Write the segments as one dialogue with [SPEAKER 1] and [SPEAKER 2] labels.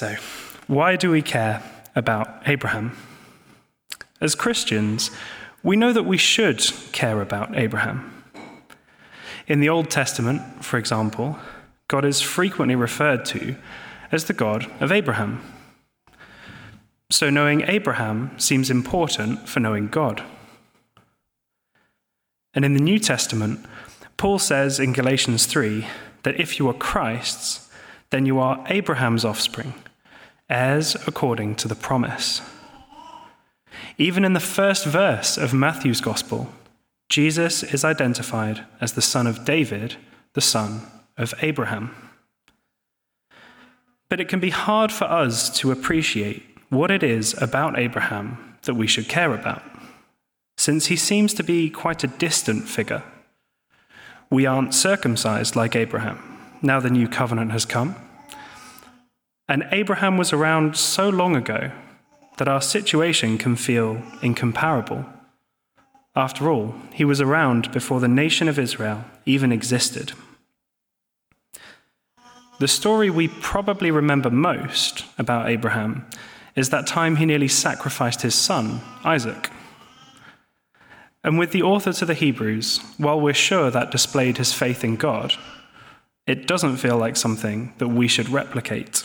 [SPEAKER 1] So, why do we care about Abraham? As Christians, we know that we should care about Abraham. In the Old Testament, for example, God is frequently referred to as the God of Abraham. So, knowing Abraham seems important for knowing God. And in the New Testament, Paul says in Galatians 3 that if you are Christ's, then you are Abraham's offspring, heirs according to the promise. Even in the first verse of Matthew's Gospel, Jesus is identified as the son of David, the son of Abraham. But it can be hard for us to appreciate what it is about Abraham that we should care about, since he seems to be quite a distant figure. We aren't circumcised like Abraham now the new covenant has come. And Abraham was around so long ago that our situation can feel incomparable. After all, he was around before the nation of Israel even existed. The story we probably remember most about Abraham is that time he nearly sacrificed his son, Isaac. And with the author to the Hebrews, while we're sure that displayed his faith in God, it doesn't feel like something that we should replicate.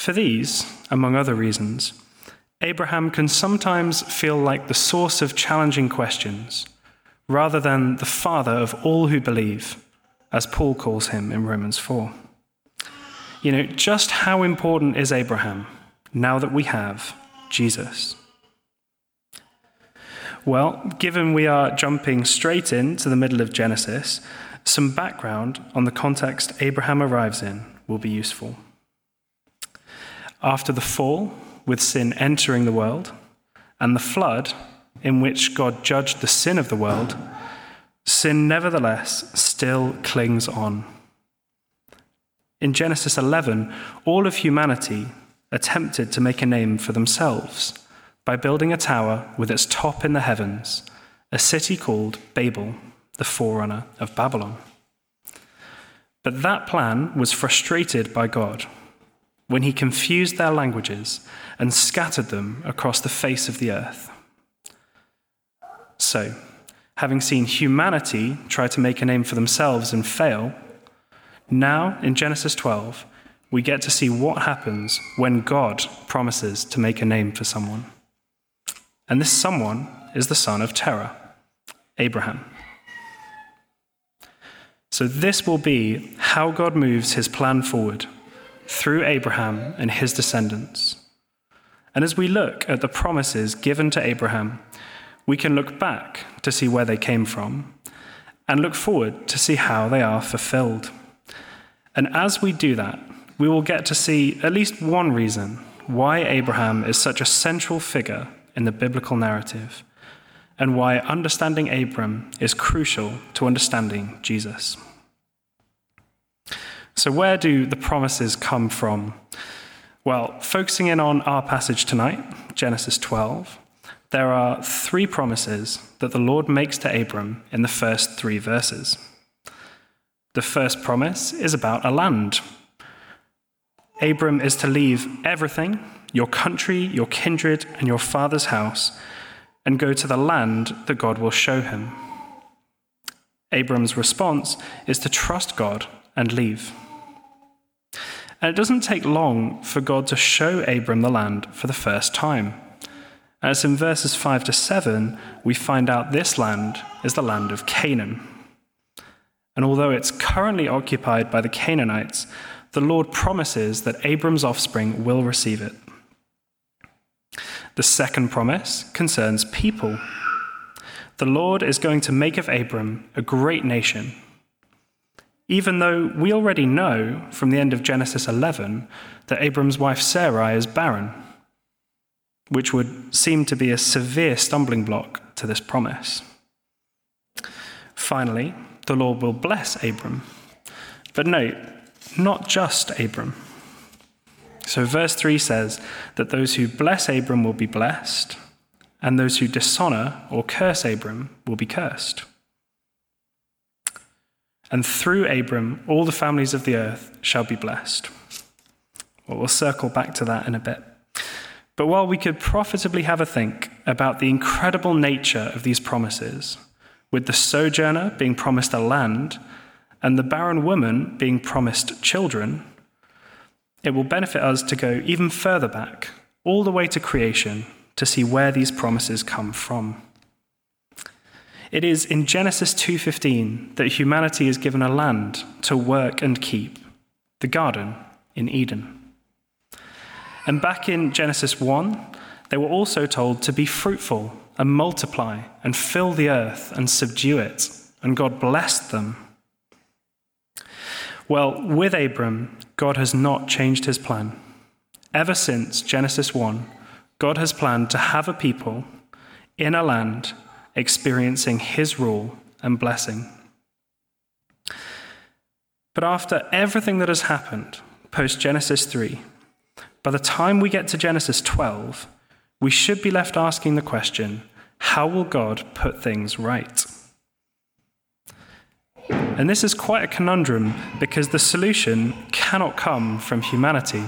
[SPEAKER 1] For these, among other reasons, Abraham can sometimes feel like the source of challenging questions rather than the father of all who believe, as Paul calls him in Romans 4. You know, just how important is Abraham now that we have Jesus? Well, given we are jumping straight into the middle of Genesis, some background on the context Abraham arrives in will be useful. After the fall, with sin entering the world, and the flood, in which God judged the sin of the world, sin nevertheless still clings on. In Genesis 11, all of humanity attempted to make a name for themselves by building a tower with its top in the heavens, a city called Babel the forerunner of Babylon. But that plan was frustrated by God when he confused their languages and scattered them across the face of the earth. So, having seen humanity try to make a name for themselves and fail, now in Genesis 12, we get to see what happens when God promises to make a name for someone. And this someone is the son of Terah, Abraham. So, this will be how God moves his plan forward through Abraham and his descendants. And as we look at the promises given to Abraham, we can look back to see where they came from and look forward to see how they are fulfilled. And as we do that, we will get to see at least one reason why Abraham is such a central figure in the biblical narrative and why understanding Abram is crucial to understanding Jesus. So, where do the promises come from? Well, focusing in on our passage tonight, Genesis 12, there are three promises that the Lord makes to Abram in the first three verses. The first promise is about a land. Abram is to leave everything your country, your kindred, and your father's house and go to the land that God will show him. Abram's response is to trust God and leave. And it doesn't take long for God to show Abram the land for the first time. As in verses 5 to 7, we find out this land is the land of Canaan. And although it's currently occupied by the Canaanites, the Lord promises that Abram's offspring will receive it. The second promise concerns people. The Lord is going to make of Abram a great nation. Even though we already know from the end of Genesis 11 that Abram's wife Sarai is barren, which would seem to be a severe stumbling block to this promise. Finally, the Lord will bless Abram. But note, not just Abram. So, verse 3 says that those who bless Abram will be blessed, and those who dishonor or curse Abram will be cursed. And through Abram all the families of the earth shall be blessed. Well, we'll circle back to that in a bit. But while we could profitably have a think about the incredible nature of these promises, with the sojourner being promised a land and the barren woman being promised children, it will benefit us to go even further back, all the way to creation, to see where these promises come from. It is in Genesis 2:15 that humanity is given a land to work and keep, the garden in Eden. And back in Genesis 1, they were also told to be fruitful and multiply and fill the earth and subdue it, and God blessed them. Well, with Abram, God has not changed his plan. Ever since Genesis 1, God has planned to have a people in a land experiencing his rule and blessing. But after everything that has happened post Genesis 3, by the time we get to Genesis 12, we should be left asking the question how will God put things right? And this is quite a conundrum because the solution cannot come from humanity.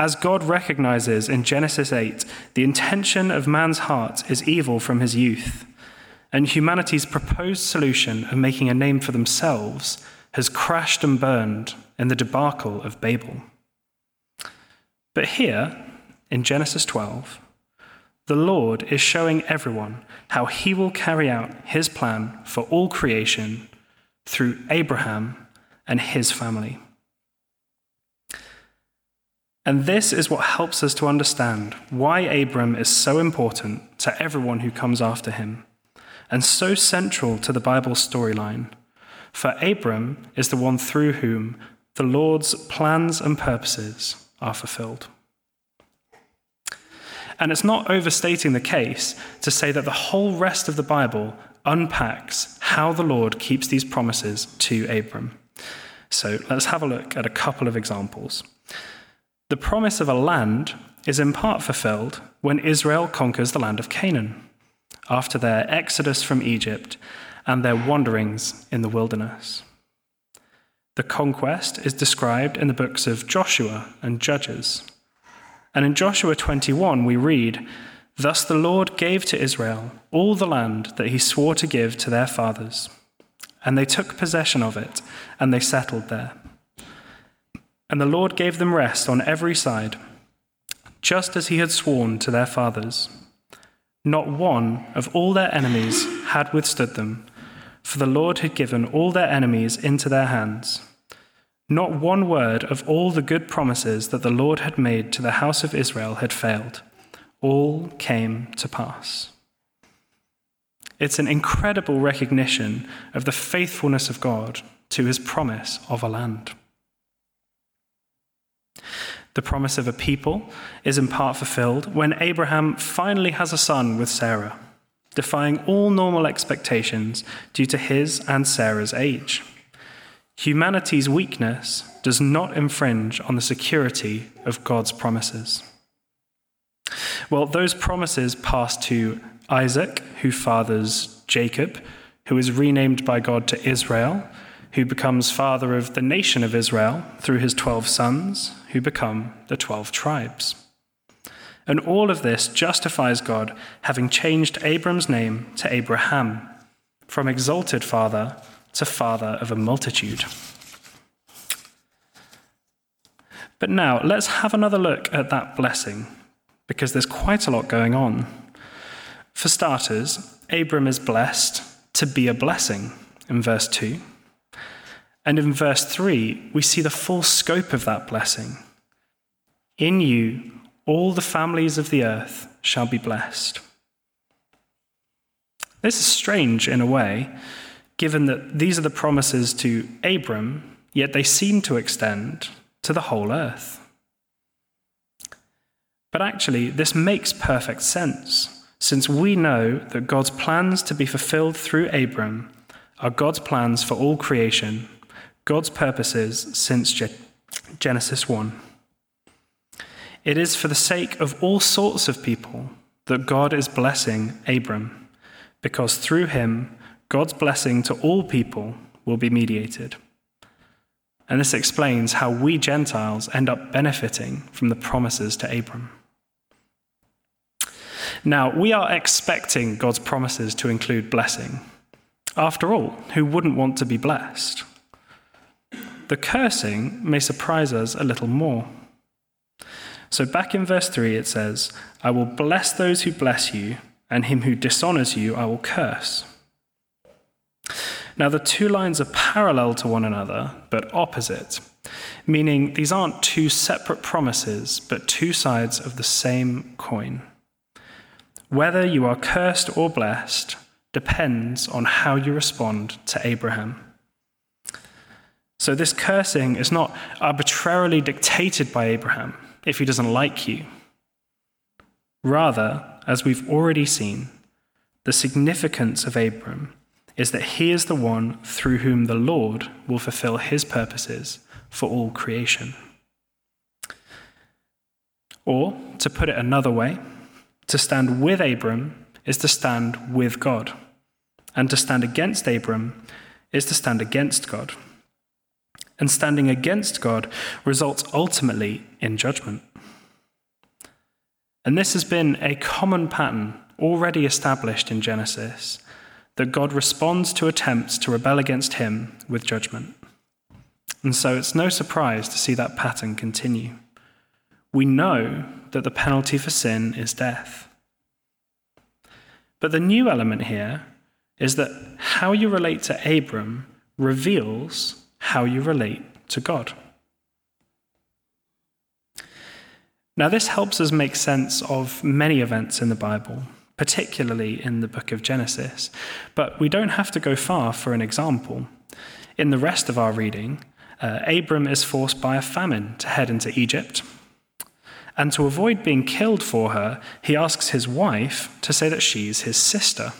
[SPEAKER 1] As God recognizes in Genesis 8, the intention of man's heart is evil from his youth, and humanity's proposed solution of making a name for themselves has crashed and burned in the debacle of Babel. But here, in Genesis 12, the Lord is showing everyone how he will carry out his plan for all creation through Abraham and his family. And this is what helps us to understand why Abram is so important to everyone who comes after him, and so central to the Bible storyline. For Abram is the one through whom the Lord's plans and purposes are fulfilled. And it's not overstating the case to say that the whole rest of the Bible unpacks how the Lord keeps these promises to Abram. So let's have a look at a couple of examples. The promise of a land is in part fulfilled when Israel conquers the land of Canaan, after their exodus from Egypt and their wanderings in the wilderness. The conquest is described in the books of Joshua and Judges. And in Joshua 21, we read, Thus the Lord gave to Israel all the land that he swore to give to their fathers. And they took possession of it, and they settled there. And the Lord gave them rest on every side, just as he had sworn to their fathers. Not one of all their enemies had withstood them, for the Lord had given all their enemies into their hands. Not one word of all the good promises that the Lord had made to the house of Israel had failed. All came to pass. It's an incredible recognition of the faithfulness of God to his promise of a land. The promise of a people is in part fulfilled when Abraham finally has a son with Sarah, defying all normal expectations due to his and Sarah's age. Humanity's weakness does not infringe on the security of God's promises. Well, those promises pass to Isaac, who fathers Jacob, who is renamed by God to Israel, who becomes father of the nation of Israel through his 12 sons, who become the 12 tribes. And all of this justifies God having changed Abram's name to Abraham, from exalted father to father of a multitude. But now let's have another look at that blessing, because there's quite a lot going on. For starters, Abram is blessed to be a blessing in verse 2. And in verse 3, we see the full scope of that blessing. In you, all the families of the earth shall be blessed. This is strange in a way, given that these are the promises to Abram, yet they seem to extend to the whole earth. But actually, this makes perfect sense, since we know that God's plans to be fulfilled through Abram are God's plans for all creation God's purposes since Genesis 1. It is for the sake of all sorts of people that God is blessing Abram, because through him, God's blessing to all people will be mediated. And this explains how we Gentiles end up benefiting from the promises to Abram. Now, we are expecting God's promises to include blessing. After all, who wouldn't want to be blessed? The cursing may surprise us a little more. So, back in verse 3, it says, I will bless those who bless you, and him who dishonors you I will curse. Now, the two lines are parallel to one another, but opposite, meaning these aren't two separate promises, but two sides of the same coin. Whether you are cursed or blessed depends on how you respond to Abraham. So, this cursing is not arbitrarily dictated by Abraham if he doesn't like you. Rather, as we've already seen, the significance of Abram is that he is the one through whom the Lord will fulfill his purposes for all creation. Or, to put it another way, to stand with Abram is to stand with God, and to stand against Abram is to stand against God. And standing against God results ultimately in judgment. And this has been a common pattern already established in Genesis that God responds to attempts to rebel against him with judgment. And so it's no surprise to see that pattern continue. We know that the penalty for sin is death. But the new element here is that how you relate to Abram reveals how you relate to God. Now, this helps us make sense of many events in the Bible, particularly in the book of Genesis. But we don't have to go far for an example. In the rest of our reading, uh, Abram is forced by a famine to head into Egypt. And to avoid being killed for her, he asks his wife to say that she's his sister.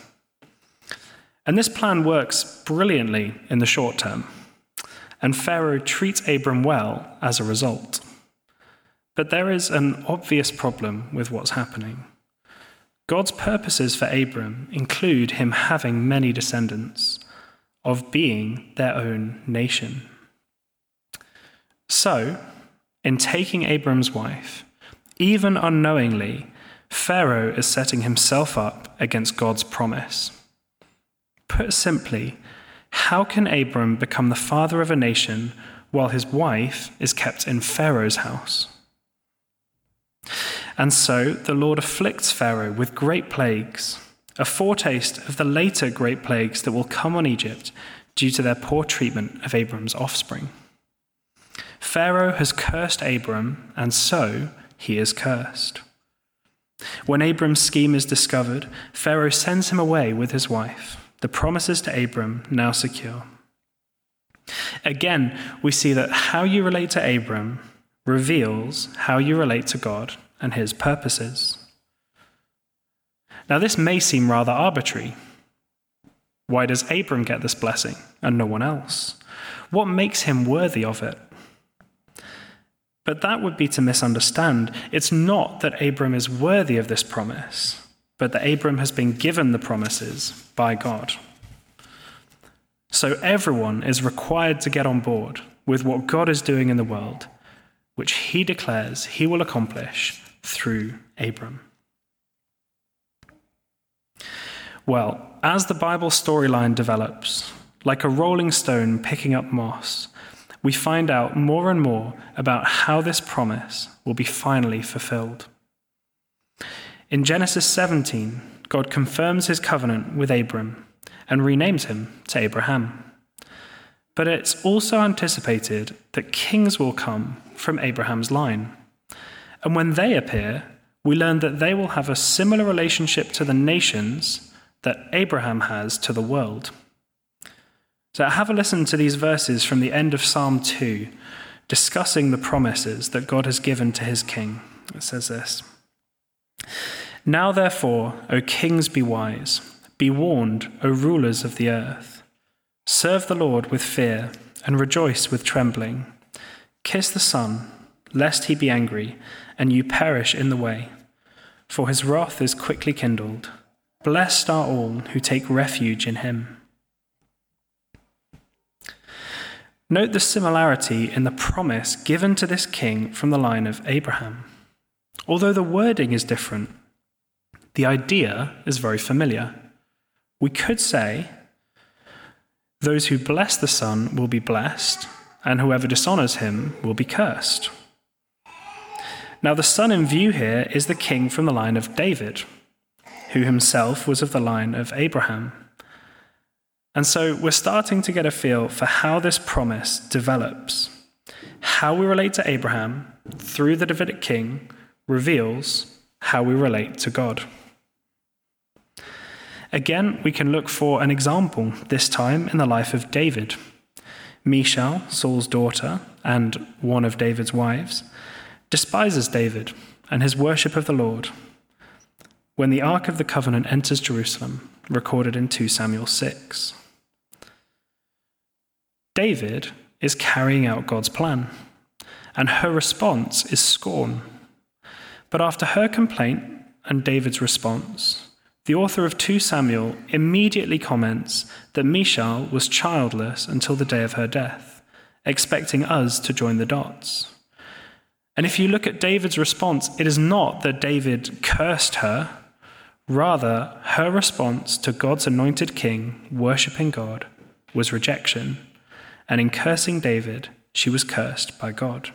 [SPEAKER 1] And this plan works brilliantly in the short term. And Pharaoh treats Abram well as a result. But there is an obvious problem with what's happening. God's purposes for Abram include him having many descendants, of being their own nation. So, in taking Abram's wife, even unknowingly, Pharaoh is setting himself up against God's promise. Put simply, how can Abram become the father of a nation while his wife is kept in Pharaoh's house? And so the Lord afflicts Pharaoh with great plagues, a foretaste of the later great plagues that will come on Egypt due to their poor treatment of Abram's offspring. Pharaoh has cursed Abram, and so he is cursed. When Abram's scheme is discovered, Pharaoh sends him away with his wife, the promises to Abram now secure. Again, we see that how you relate to Abram reveals how you relate to God and his purposes. Now, this may seem rather arbitrary. Why does Abram get this blessing and no one else? What makes him worthy of it? But that would be to misunderstand. It's not that Abram is worthy of this promise, but that Abram has been given the promises by God. So everyone is required to get on board with what God is doing in the world which he declares he will accomplish through Abram. Well, as the Bible storyline develops, like a rolling stone picking up moss, we find out more and more about how this promise will be finally fulfilled. In Genesis 17, God confirms his covenant with Abram and renames him to Abraham. But it's also anticipated that kings will come from Abraham's line. And when they appear, we learn that they will have a similar relationship to the nations that Abraham has to the world. So have a listen to these verses from the end of Psalm 2, discussing the promises that God has given to his king. It says this Now therefore, O kings, be wise, be warned, O rulers of the earth. Serve the Lord with fear and rejoice with trembling. Kiss the Son, lest he be angry, and you perish in the way, for his wrath is quickly kindled. Blessed are all who take refuge in him. Note the similarity in the promise given to this king from the line of Abraham. Although the wording is different, the idea is very familiar. We could say, Those who bless the Son will be blessed, and whoever dishonors him will be cursed. Now, the son in view here is the king from the line of David, who himself was of the line of Abraham. And so we're starting to get a feel for how this promise develops. How we relate to Abraham through the Davidic king reveals how we relate to God. Again, we can look for an example, this time in the life of David. Michal, Saul's daughter, and one of David's wives, despises David and his worship of the Lord when the Ark of the Covenant enters Jerusalem, recorded in 2 Samuel 6. David is carrying out God's plan, and her response is scorn. But after her complaint and David's response, the author of 2 Samuel immediately comments that Michal was childless until the day of her death, expecting us to join the dots. And if you look at David's response, it is not that David cursed her. Rather, her response to God's anointed king, worshipping God, was rejection. And in cursing David, she was cursed by God.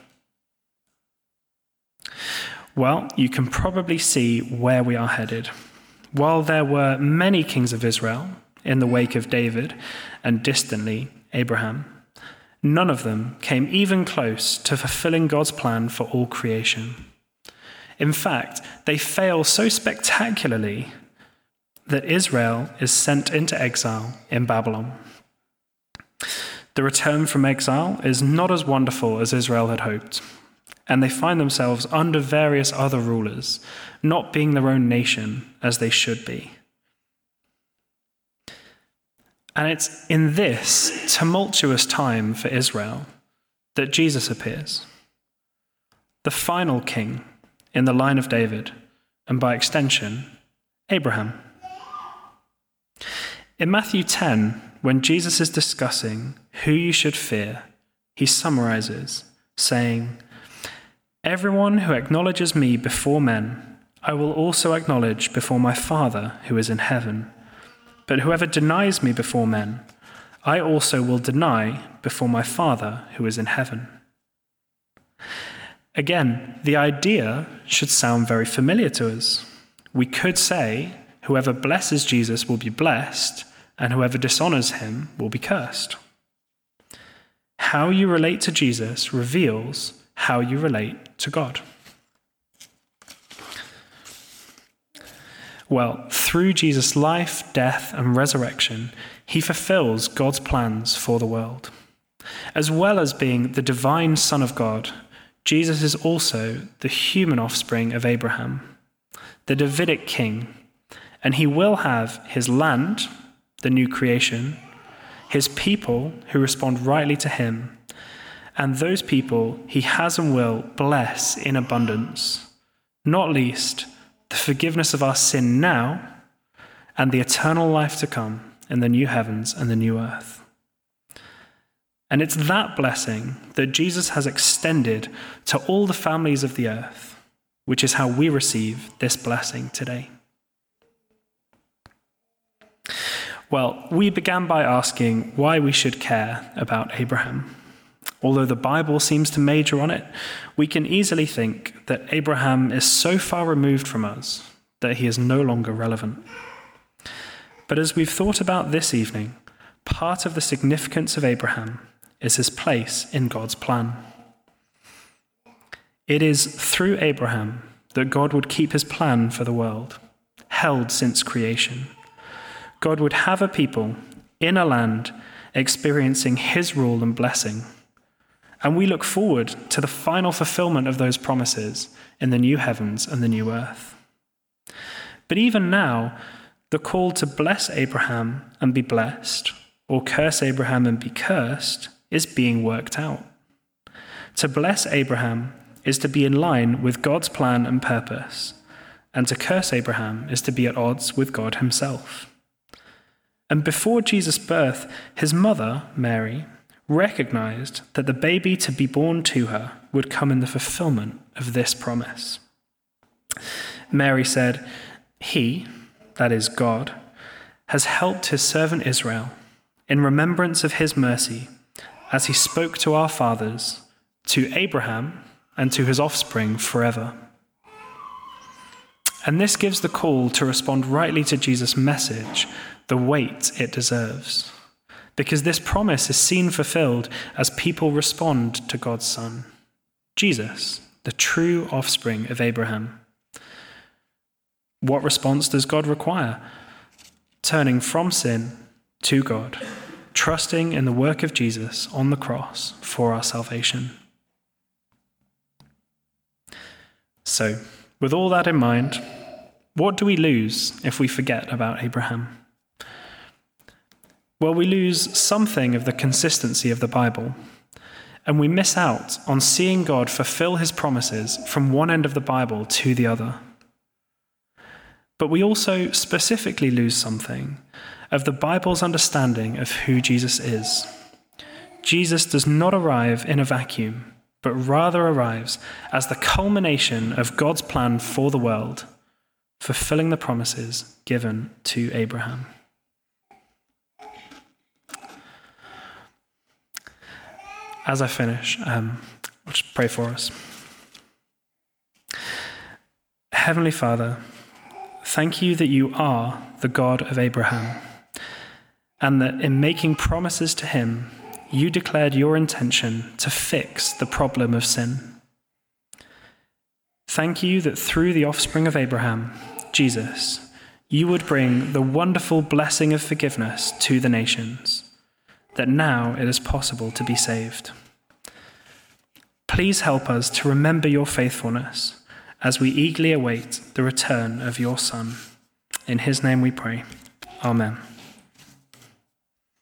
[SPEAKER 1] Well, you can probably see where we are headed. While there were many kings of Israel in the wake of David and distantly Abraham, None of them came even close to fulfilling God's plan for all creation. In fact, they fail so spectacularly that Israel is sent into exile in Babylon. The return from exile is not as wonderful as Israel had hoped, and they find themselves under various other rulers, not being their own nation as they should be. And it's in this tumultuous time for Israel that Jesus appears, the final king in the line of David, and by extension, Abraham. In Matthew 10, when Jesus is discussing who you should fear, he summarizes, saying, Everyone who acknowledges me before men, I will also acknowledge before my Father who is in heaven. But whoever denies me before men, I also will deny before my Father who is in heaven. Again, the idea should sound very familiar to us. We could say, whoever blesses Jesus will be blessed, and whoever dishonors him will be cursed. How you relate to Jesus reveals how you relate to God. Well, through Jesus' life, death, and resurrection, he fulfills God's plans for the world. As well as being the divine Son of God, Jesus is also the human offspring of Abraham, the Davidic king, and he will have his land, the new creation, his people who respond rightly to him, and those people he has and will bless in abundance, not least the forgiveness of our sin now, and the eternal life to come in the new heavens and the new earth. And it's that blessing that Jesus has extended to all the families of the earth, which is how we receive this blessing today. Well, we began by asking why we should care about Abraham. Although the Bible seems to major on it, we can easily think that Abraham is so far removed from us that he is no longer relevant. But as we've thought about this evening, part of the significance of Abraham is his place in God's plan. It is through Abraham that God would keep his plan for the world, held since creation. God would have a people in a land experiencing his rule and blessing and we look forward to the final fulfillment of those promises in the new heavens and the new earth. But even now, the call to bless Abraham and be blessed, or curse Abraham and be cursed, is being worked out. To bless Abraham is to be in line with God's plan and purpose, and to curse Abraham is to be at odds with God himself. And before Jesus' birth, his mother, Mary, recognized that the baby to be born to her would come in the fulfillment of this promise. Mary said, He, that is God, has helped his servant Israel in remembrance of his mercy as he spoke to our fathers, to Abraham, and to his offspring forever. And this gives the call to respond rightly to Jesus' message the weight it deserves. Because this promise is seen fulfilled as people respond to God's Son, Jesus, the true offspring of Abraham. What response does God require? Turning from sin to God, trusting in the work of Jesus on the cross for our salvation. So, with all that in mind, what do we lose if we forget about Abraham? Well, we lose something of the consistency of the Bible, and we miss out on seeing God fulfill his promises from one end of the Bible to the other. But we also specifically lose something of the Bible's understanding of who Jesus is. Jesus does not arrive in a vacuum, but rather arrives as the culmination of God's plan for the world, fulfilling the promises given to Abraham. As I finish, um, I'll just pray for us. Heavenly Father, thank you that you are the God of Abraham, and that in making promises to him, you declared your intention to fix the problem of sin. Thank you that through the offspring of Abraham, Jesus, you would bring the wonderful blessing of forgiveness to the nations that now it is possible to be saved. Please help us to remember your faithfulness as we eagerly await the return of your Son. In his name we pray. Amen.